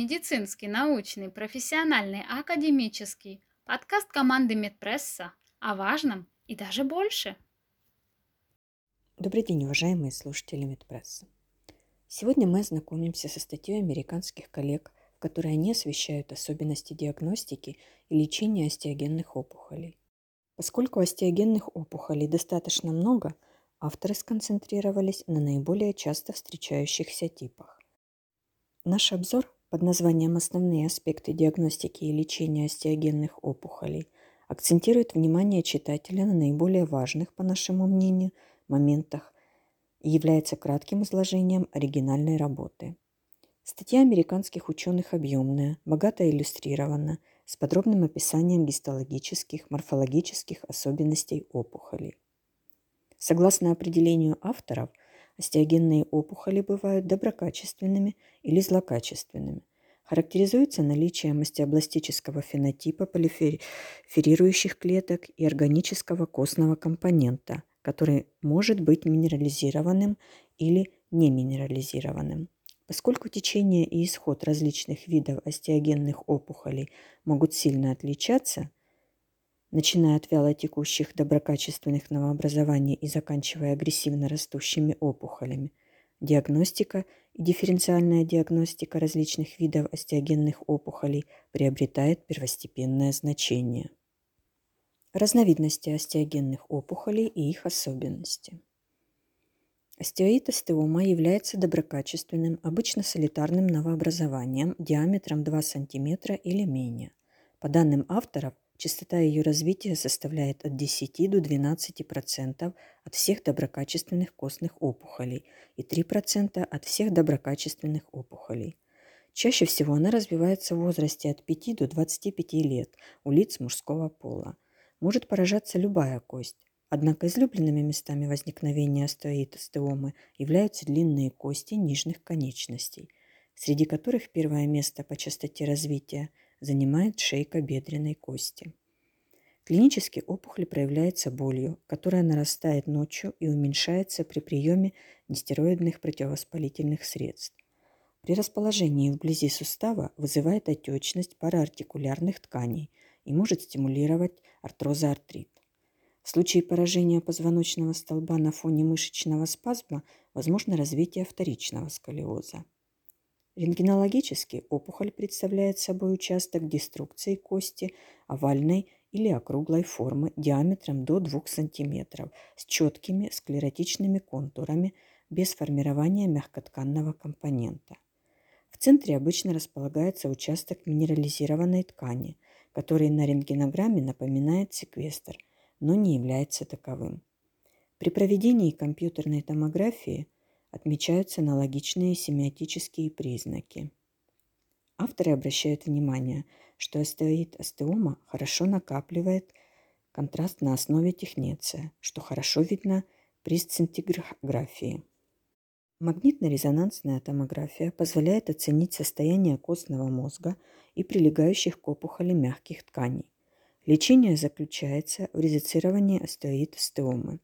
Медицинский, научный, профессиональный, академический. Подкаст команды Медпресса о важном и даже больше. Добрый день, уважаемые слушатели Медпресса. Сегодня мы ознакомимся со статьей американских коллег, в которой они освещают особенности диагностики и лечения остеогенных опухолей. Поскольку остеогенных опухолей достаточно много, авторы сконцентрировались на наиболее часто встречающихся типах. Наш обзор под названием «Основные аспекты диагностики и лечения остеогенных опухолей» акцентирует внимание читателя на наиболее важных, по нашему мнению, моментах и является кратким изложением оригинальной работы. Статья американских ученых объемная, богато иллюстрирована, с подробным описанием гистологических, морфологических особенностей опухолей. Согласно определению авторов – Остеогенные опухоли бывают доброкачественными или злокачественными. Характеризуются наличием остеобластического фенотипа полиферирующих клеток и органического костного компонента, который может быть минерализированным или неминерализированным. Поскольку течение и исход различных видов остеогенных опухолей могут сильно отличаться, начиная от вялотекущих доброкачественных новообразований и заканчивая агрессивно растущими опухолями. Диагностика и дифференциальная диагностика различных видов остеогенных опухолей приобретает первостепенное значение. Разновидности остеогенных опухолей и их особенности. Остеоид остеома является доброкачественным, обычно солитарным новообразованием диаметром 2 см или менее. По данным авторов, Частота ее развития составляет от 10 до 12% от всех доброкачественных костных опухолей и 3% от всех доброкачественных опухолей. Чаще всего она развивается в возрасте от 5 до 25 лет у лиц мужского пола. Может поражаться любая кость. Однако излюбленными местами возникновения остеоидостеомы являются длинные кости нижних конечностей, среди которых первое место по частоте развития – занимает шейка бедренной кости. Клинически опухоль проявляется болью, которая нарастает ночью и уменьшается при приеме нестероидных противовоспалительных средств. При расположении вблизи сустава вызывает отечность параартикулярных тканей и может стимулировать артрозоартрит. В случае поражения позвоночного столба на фоне мышечного спазма возможно развитие вторичного сколиоза. Рентгенологически опухоль представляет собой участок деструкции кости овальной или округлой формы диаметром до 2 см с четкими склеротичными контурами без формирования мягкотканного компонента. В центре обычно располагается участок минерализированной ткани, который на рентгенограмме напоминает секвестр, но не является таковым. При проведении компьютерной томографии – отмечаются аналогичные семиотические признаки. Авторы обращают внимание, что остеоид остеома хорошо накапливает контраст на основе технеция, что хорошо видно при сцинтиграфии. Магнитно-резонансная томография позволяет оценить состояние костного мозга и прилегающих к опухоли мягких тканей. Лечение заключается в резицировании остеоид-остеомы.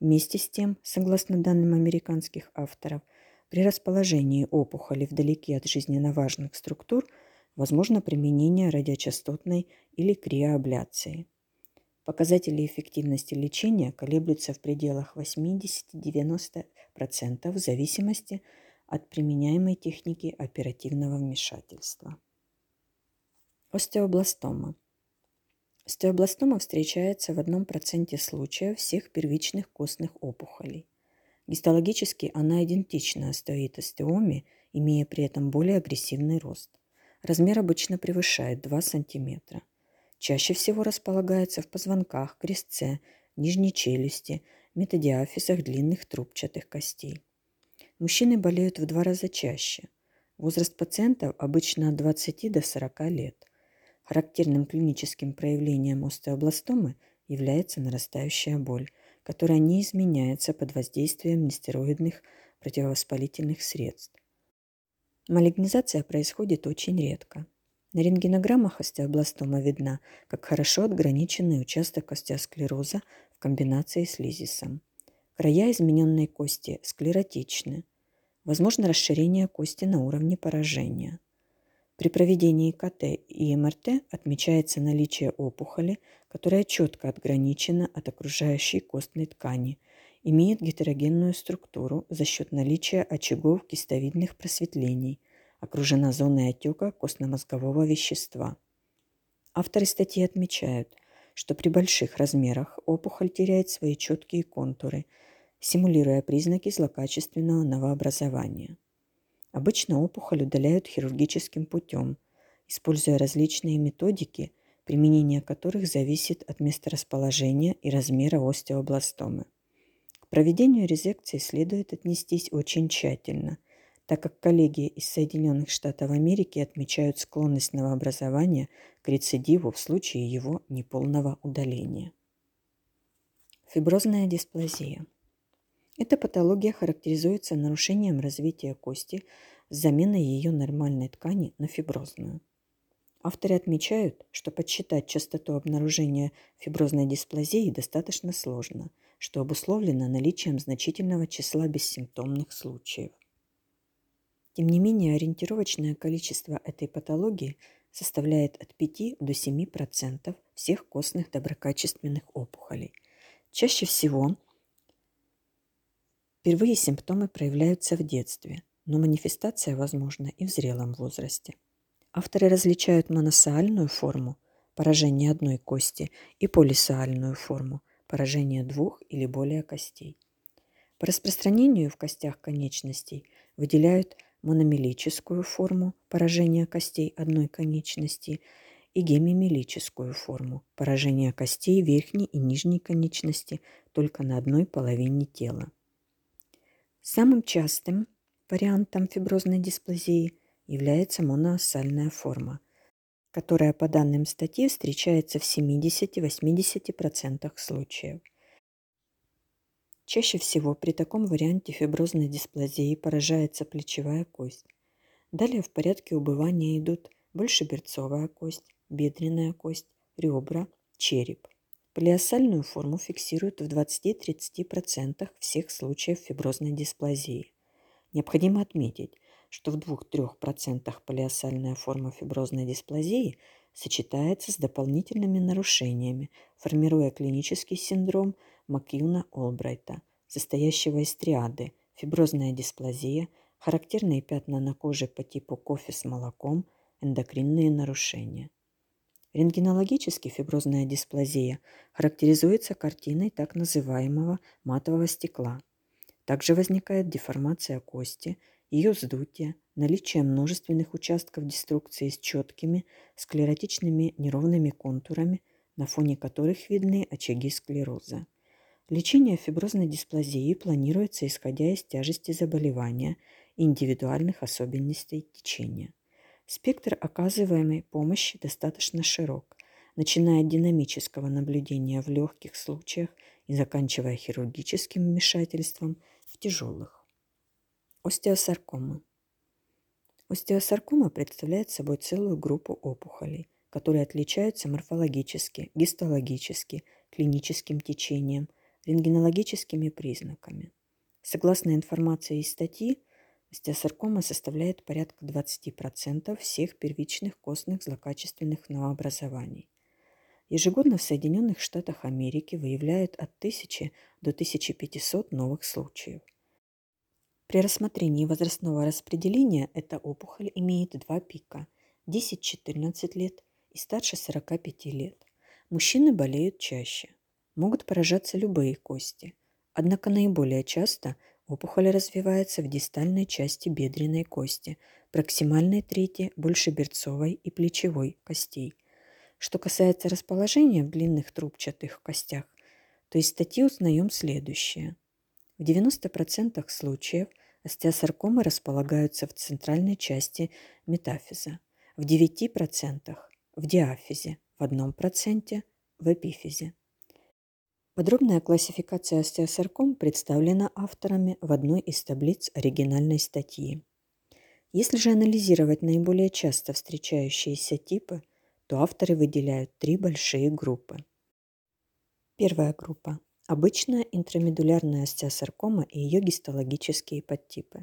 Вместе с тем, согласно данным американских авторов, при расположении опухоли вдалеке от жизненно важных структур возможно применение радиочастотной или криоабляции. Показатели эффективности лечения колеблются в пределах 80-90% в зависимости от применяемой техники оперативного вмешательства. Остеобластома – Стеобластома встречается в одном проценте случаев всех первичных костных опухолей. Гистологически она идентична остеоидостеоме, имея при этом более агрессивный рост. Размер обычно превышает 2 см. Чаще всего располагается в позвонках, крестце, нижней челюсти, метадиафизах длинных трубчатых костей. Мужчины болеют в два раза чаще. Возраст пациентов обычно от 20 до 40 лет. Характерным клиническим проявлением остеобластомы является нарастающая боль, которая не изменяется под воздействием нестероидных противовоспалительных средств. Малигнизация происходит очень редко. На рентгенограммах остеобластома видна как хорошо отграниченный участок остеосклероза в комбинации с лизисом. Края измененной кости склеротичны. Возможно расширение кости на уровне поражения. При проведении КТ и МРТ отмечается наличие опухоли, которая четко отграничена от окружающей костной ткани, имеет гетерогенную структуру за счет наличия очагов кистовидных просветлений, окружена зоной отека костно-мозгового вещества. Авторы статьи отмечают, что при больших размерах опухоль теряет свои четкие контуры, симулируя признаки злокачественного новообразования. Обычно опухоль удаляют хирургическим путем, используя различные методики, применение которых зависит от месторасположения и размера остеобластомы. К проведению резекции следует отнестись очень тщательно, так как коллеги из Соединенных Штатов Америки отмечают склонность новообразования к рецидиву в случае его неполного удаления. Фиброзная дисплазия – эта патология характеризуется нарушением развития кости с заменой ее нормальной ткани на фиброзную. Авторы отмечают, что подсчитать частоту обнаружения фиброзной дисплазии достаточно сложно, что обусловлено наличием значительного числа бессимптомных случаев. Тем не менее, ориентировочное количество этой патологии составляет от 5 до 7% всех костных доброкачественных опухолей. Чаще всего Впервые симптомы проявляются в детстве, но манифестация возможна и в зрелом возрасте. Авторы различают моносоальную форму – поражение одной кости и полисоальную форму – поражение двух или более костей. По распространению в костях конечностей выделяют мономелическую форму поражения костей одной конечности и гемимелическую форму поражения костей верхней и нижней конечности только на одной половине тела. Самым частым вариантом фиброзной дисплазии является моноассальная форма, которая по данным статьи встречается в 70-80% случаев. Чаще всего при таком варианте фиброзной дисплазии поражается плечевая кость. Далее в порядке убывания идут большеберцовая кость, бедренная кость, ребра, череп – Полиосальную форму фиксируют в 20-30% всех случаев фиброзной дисплазии. Необходимо отметить, что в 2-3% полиосальная форма фиброзной дисплазии сочетается с дополнительными нарушениями, формируя клинический синдром Макьюна-Олбрайта, состоящего из триады фиброзная дисплазия, характерные пятна на коже по типу кофе с молоком, эндокринные нарушения – Рентгенологически фиброзная дисплазия характеризуется картиной так называемого матового стекла. Также возникает деформация кости, ее вздутие, наличие множественных участков деструкции с четкими склеротичными неровными контурами, на фоне которых видны очаги склероза. Лечение фиброзной дисплазии планируется исходя из тяжести заболевания и индивидуальных особенностей течения. Спектр оказываемой помощи достаточно широк, начиная от динамического наблюдения в легких случаях и заканчивая хирургическим вмешательством в тяжелых. Остеосаркома. Остеосаркома представляет собой целую группу опухолей, которые отличаются морфологически, гистологически, клиническим течением, рентгенологическими признаками. Согласно информации из статьи, Остеосаркома составляет порядка 20% всех первичных костных злокачественных новообразований. Ежегодно в Соединенных Штатах Америки выявляют от 1000 до 1500 новых случаев. При рассмотрении возрастного распределения эта опухоль имеет два пика – 10-14 лет и старше 45 лет. Мужчины болеют чаще. Могут поражаться любые кости. Однако наиболее часто – Опухоль развивается в дистальной части бедренной кости, проксимальной трети большеберцовой и плечевой костей. Что касается расположения в длинных трубчатых костях, то из статьи узнаем следующее. В 90% случаев остеосаркомы располагаются в центральной части метафиза, в 9% в диафизе, в 1% в эпифизе. Подробная классификация остеосарком представлена авторами в одной из таблиц оригинальной статьи. Если же анализировать наиболее часто встречающиеся типы, то авторы выделяют три большие группы. Первая группа – обычная интрамедулярная остеосаркома и ее гистологические подтипы.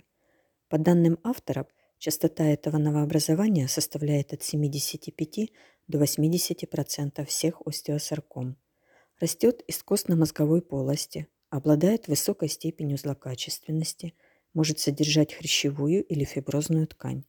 По данным авторов, Частота этого новообразования составляет от 75 до 80% всех остеосарком. Растет из костно-мозговой полости, обладает высокой степенью злокачественности, может содержать хрящевую или фиброзную ткань.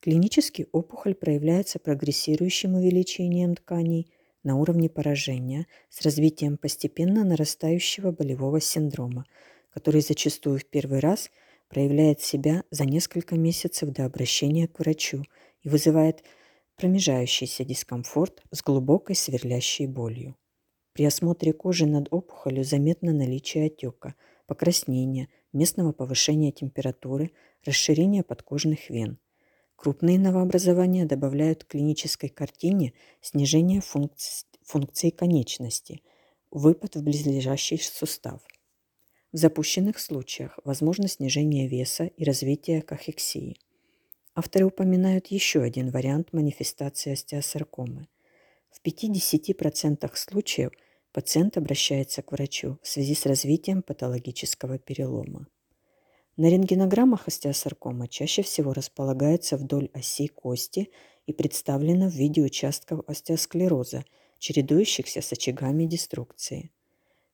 Клинически опухоль проявляется прогрессирующим увеличением тканей на уровне поражения с развитием постепенно нарастающего болевого синдрома, который зачастую в первый раз проявляет себя за несколько месяцев до обращения к врачу и вызывает промежающийся дискомфорт с глубокой сверлящей болью. При осмотре кожи над опухолью заметно наличие отека, покраснения, местного повышения температуры, расширения подкожных вен – Крупные новообразования добавляют к клинической картине снижение функций, конечности, выпад в близлежащий сустав. В запущенных случаях возможно снижение веса и развитие кахексии. Авторы упоминают еще один вариант манифестации остеосаркомы. В 50% случаев пациент обращается к врачу в связи с развитием патологического перелома. На рентгенограммах остеосаркома чаще всего располагается вдоль оси кости и представлена в виде участков остеосклероза, чередующихся с очагами деструкции.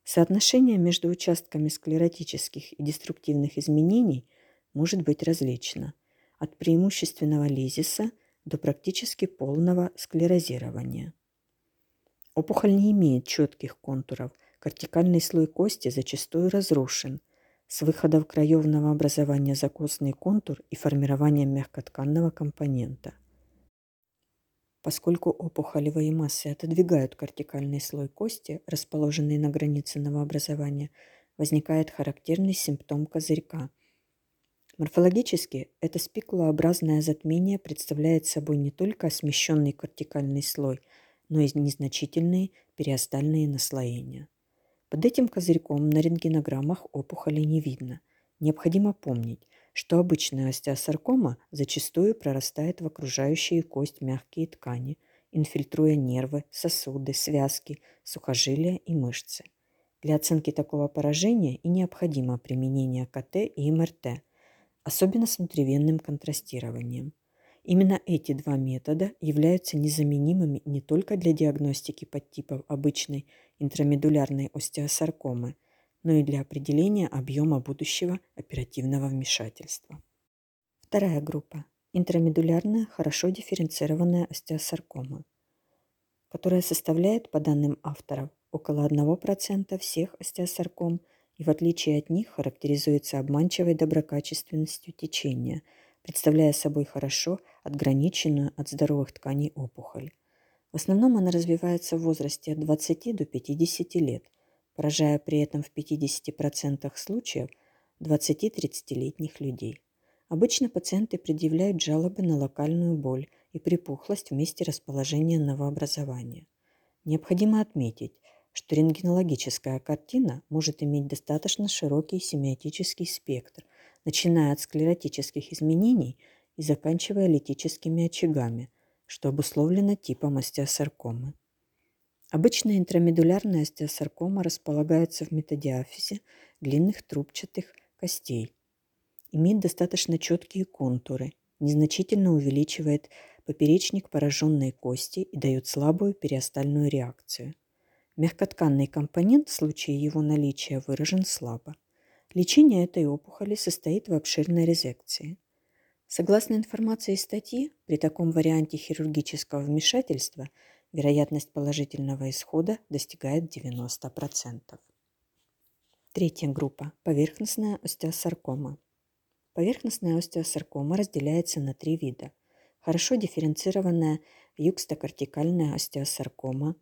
Соотношение между участками склеротических и деструктивных изменений может быть различно – от преимущественного лизиса до практически полного склерозирования. Опухоль не имеет четких контуров, кортикальный слой кости зачастую разрушен, с выхода в краевного образования за костный контур и формированием мягкотканного компонента. Поскольку опухолевые массы отодвигают кортикальный слой кости, расположенный на границе новообразования, возникает характерный симптом козырька. Морфологически это спикулообразное затмение представляет собой не только смещенный кортикальный слой, но и незначительные периостальные наслоения. Под этим козырьком на рентгенограммах опухоли не видно. Необходимо помнить, что обычная остеосаркома зачастую прорастает в окружающие кость мягкие ткани, инфильтруя нервы, сосуды, связки, сухожилия и мышцы. Для оценки такого поражения и необходимо применение КТ и МРТ, особенно с внутривенным контрастированием. Именно эти два метода являются незаменимыми не только для диагностики подтипов обычной интрамедулярной остеосаркомы, но и для определения объема будущего оперативного вмешательства. Вторая группа – интрамедулярная хорошо дифференцированная остеосаркома, которая составляет, по данным авторов, около 1% всех остеосарком и в отличие от них характеризуется обманчивой доброкачественностью течения, представляя собой хорошо отграниченную от здоровых тканей опухоль. В основном она развивается в возрасте от 20 до 50 лет, поражая при этом в 50% случаев 20-30-летних людей. Обычно пациенты предъявляют жалобы на локальную боль и припухлость в месте расположения новообразования. Необходимо отметить, что рентгенологическая картина может иметь достаточно широкий семиотический спектр, начиная от склеротических изменений и заканчивая литическими очагами – что обусловлено типом остеосаркомы. Обычная интрамедулярная остеосаркома располагается в метадиафизе длинных трубчатых костей. Имеет достаточно четкие контуры, незначительно увеличивает поперечник пораженной кости и дает слабую периостальную реакцию. Мягкотканный компонент в случае его наличия выражен слабо. Лечение этой опухоли состоит в обширной резекции – Согласно информации статьи, при таком варианте хирургического вмешательства вероятность положительного исхода достигает 90%. Третья группа – поверхностная остеосаркома. Поверхностная остеосаркома разделяется на три вида. Хорошо дифференцированная юкстокортикальная остеосаркома,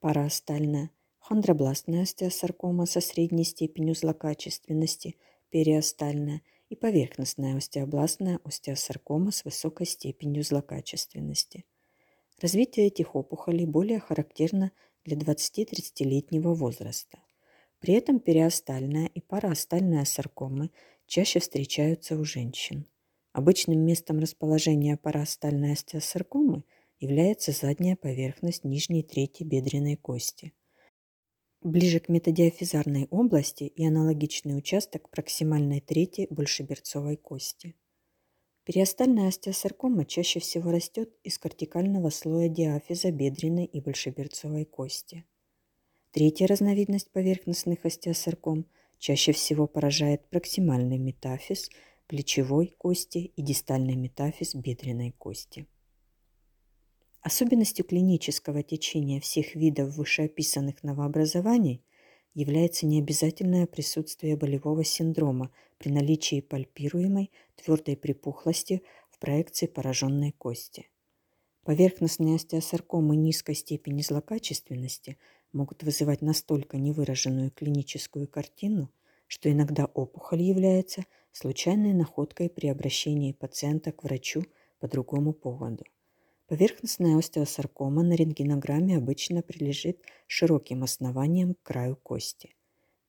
параостальная, хондробластная остеосаркома со средней степенью злокачественности, периостальная – и поверхностная остеобластная остеосаркома с высокой степенью злокачественности. Развитие этих опухолей более характерно для 20-30-летнего возраста. При этом периостальная и параостальная саркомы чаще встречаются у женщин. Обычным местом расположения параостальной остеосаркомы является задняя поверхность нижней трети бедренной кости – ближе к метадиафизарной области и аналогичный участок проксимальной трети большеберцовой кости. Периостальная остеосаркома чаще всего растет из кортикального слоя диафиза бедренной и большеберцовой кости. Третья разновидность поверхностных остеосарком чаще всего поражает проксимальный метафиз плечевой кости и дистальный метафиз бедренной кости. Особенностью клинического течения всех видов вышеописанных новообразований является необязательное присутствие болевого синдрома при наличии пальпируемой твердой припухлости в проекции пораженной кости. Поверхностные остеосаркомы низкой степени злокачественности могут вызывать настолько невыраженную клиническую картину, что иногда опухоль является случайной находкой при обращении пациента к врачу по другому поводу. Поверхностная остеосаркома на рентгенограмме обычно прилежит широким основанием к краю кости.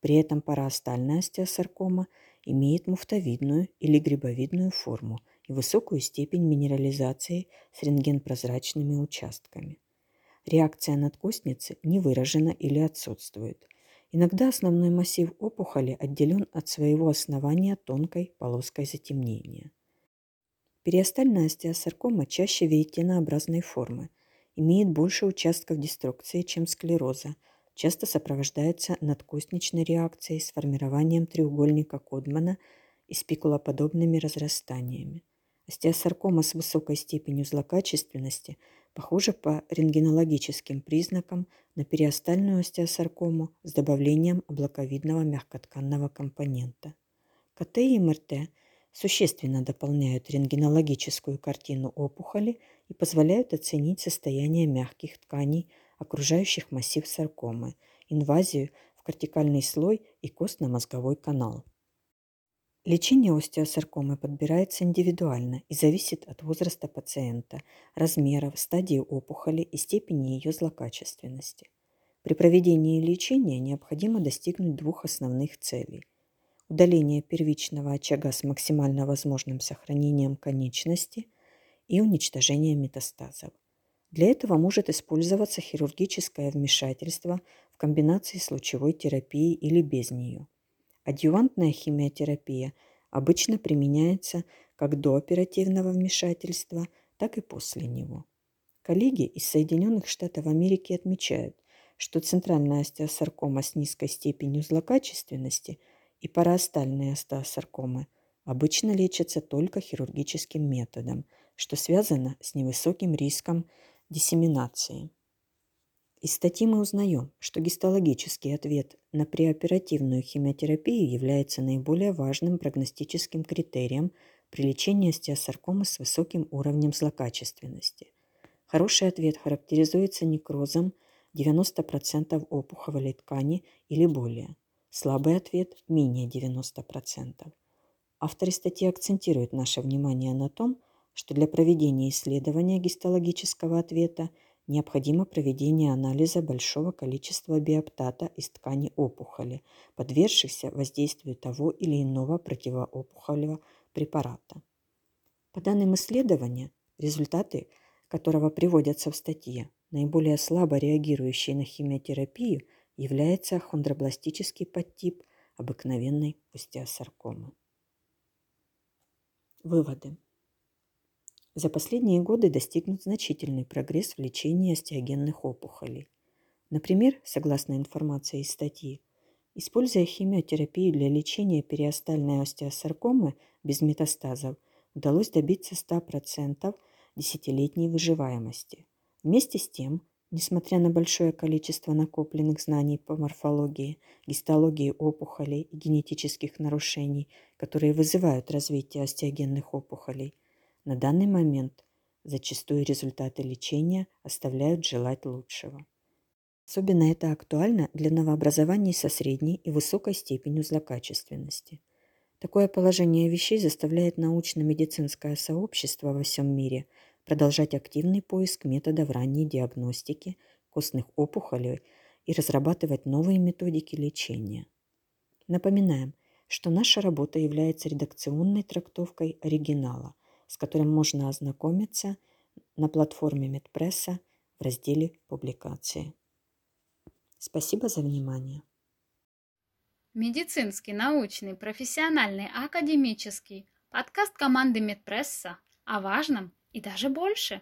При этом параостальная остеосаркома имеет муфтовидную или грибовидную форму и высокую степень минерализации с рентгенпрозрачными участками. Реакция надкостницы не выражена или отсутствует. Иногда основной массив опухоли отделен от своего основания тонкой полоской затемнения. Периостальная остеосаркома чаще веретенообразной формы, имеет больше участков деструкции, чем склероза, часто сопровождается надкостничной реакцией с формированием треугольника Кодмана и спикулоподобными разрастаниями. Остеосаркома с высокой степенью злокачественности похожа по рентгенологическим признакам на периостальную остеосаркому с добавлением облаковидного мягкотканного компонента. КТ и МРТ существенно дополняют рентгенологическую картину опухоли и позволяют оценить состояние мягких тканей, окружающих массив саркомы, инвазию в кортикальный слой и костно-мозговой канал. Лечение остеосаркомы подбирается индивидуально и зависит от возраста пациента, размеров, стадии опухоли и степени ее злокачественности. При проведении лечения необходимо достигнуть двух основных целей – удаление первичного очага с максимально возможным сохранением конечности и уничтожение метастазов. Для этого может использоваться хирургическое вмешательство в комбинации с лучевой терапией или без нее. Адъювантная химиотерапия обычно применяется как до оперативного вмешательства, так и после него. Коллеги из Соединенных Штатов Америки отмечают, что центральная остеосаркома с низкой степенью злокачественности – и параостальные остеосаркомы обычно лечатся только хирургическим методом, что связано с невысоким риском диссеминации. Из статьи мы узнаем, что гистологический ответ на преоперативную химиотерапию является наиболее важным прогностическим критерием при лечении остеосаркомы с высоким уровнем злокачественности. Хороший ответ характеризуется некрозом 90% опухолевой ткани или более – Слабый ответ – менее 90%. Авторы статьи акцентируют наше внимание на том, что для проведения исследования гистологического ответа необходимо проведение анализа большого количества биоптата из ткани опухоли, подвергшихся воздействию того или иного противоопухолевого препарата. По данным исследования, результаты которого приводятся в статье, наиболее слабо реагирующие на химиотерапию – является хондробластический подтип обыкновенной остеосаркомы. Выводы. За последние годы достигнут значительный прогресс в лечении остеогенных опухолей. Например, согласно информации из статьи, используя химиотерапию для лечения периостальной остеосаркомы без метастазов, удалось добиться 100% десятилетней выживаемости. Вместе с тем, Несмотря на большое количество накопленных знаний по морфологии, гистологии опухолей и генетических нарушений, которые вызывают развитие остеогенных опухолей, на данный момент зачастую результаты лечения оставляют желать лучшего. Особенно это актуально для новообразований со средней и высокой степенью злокачественности. Такое положение вещей заставляет научно-медицинское сообщество во всем мире – продолжать активный поиск методов ранней диагностики костных опухолей и разрабатывать новые методики лечения. Напоминаем, что наша работа является редакционной трактовкой оригинала, с которым можно ознакомиться на платформе Медпресса в разделе «Публикации». Спасибо за внимание. Медицинский, научный, профессиональный, академический – Подкаст команды Медпресса о важном и даже больше.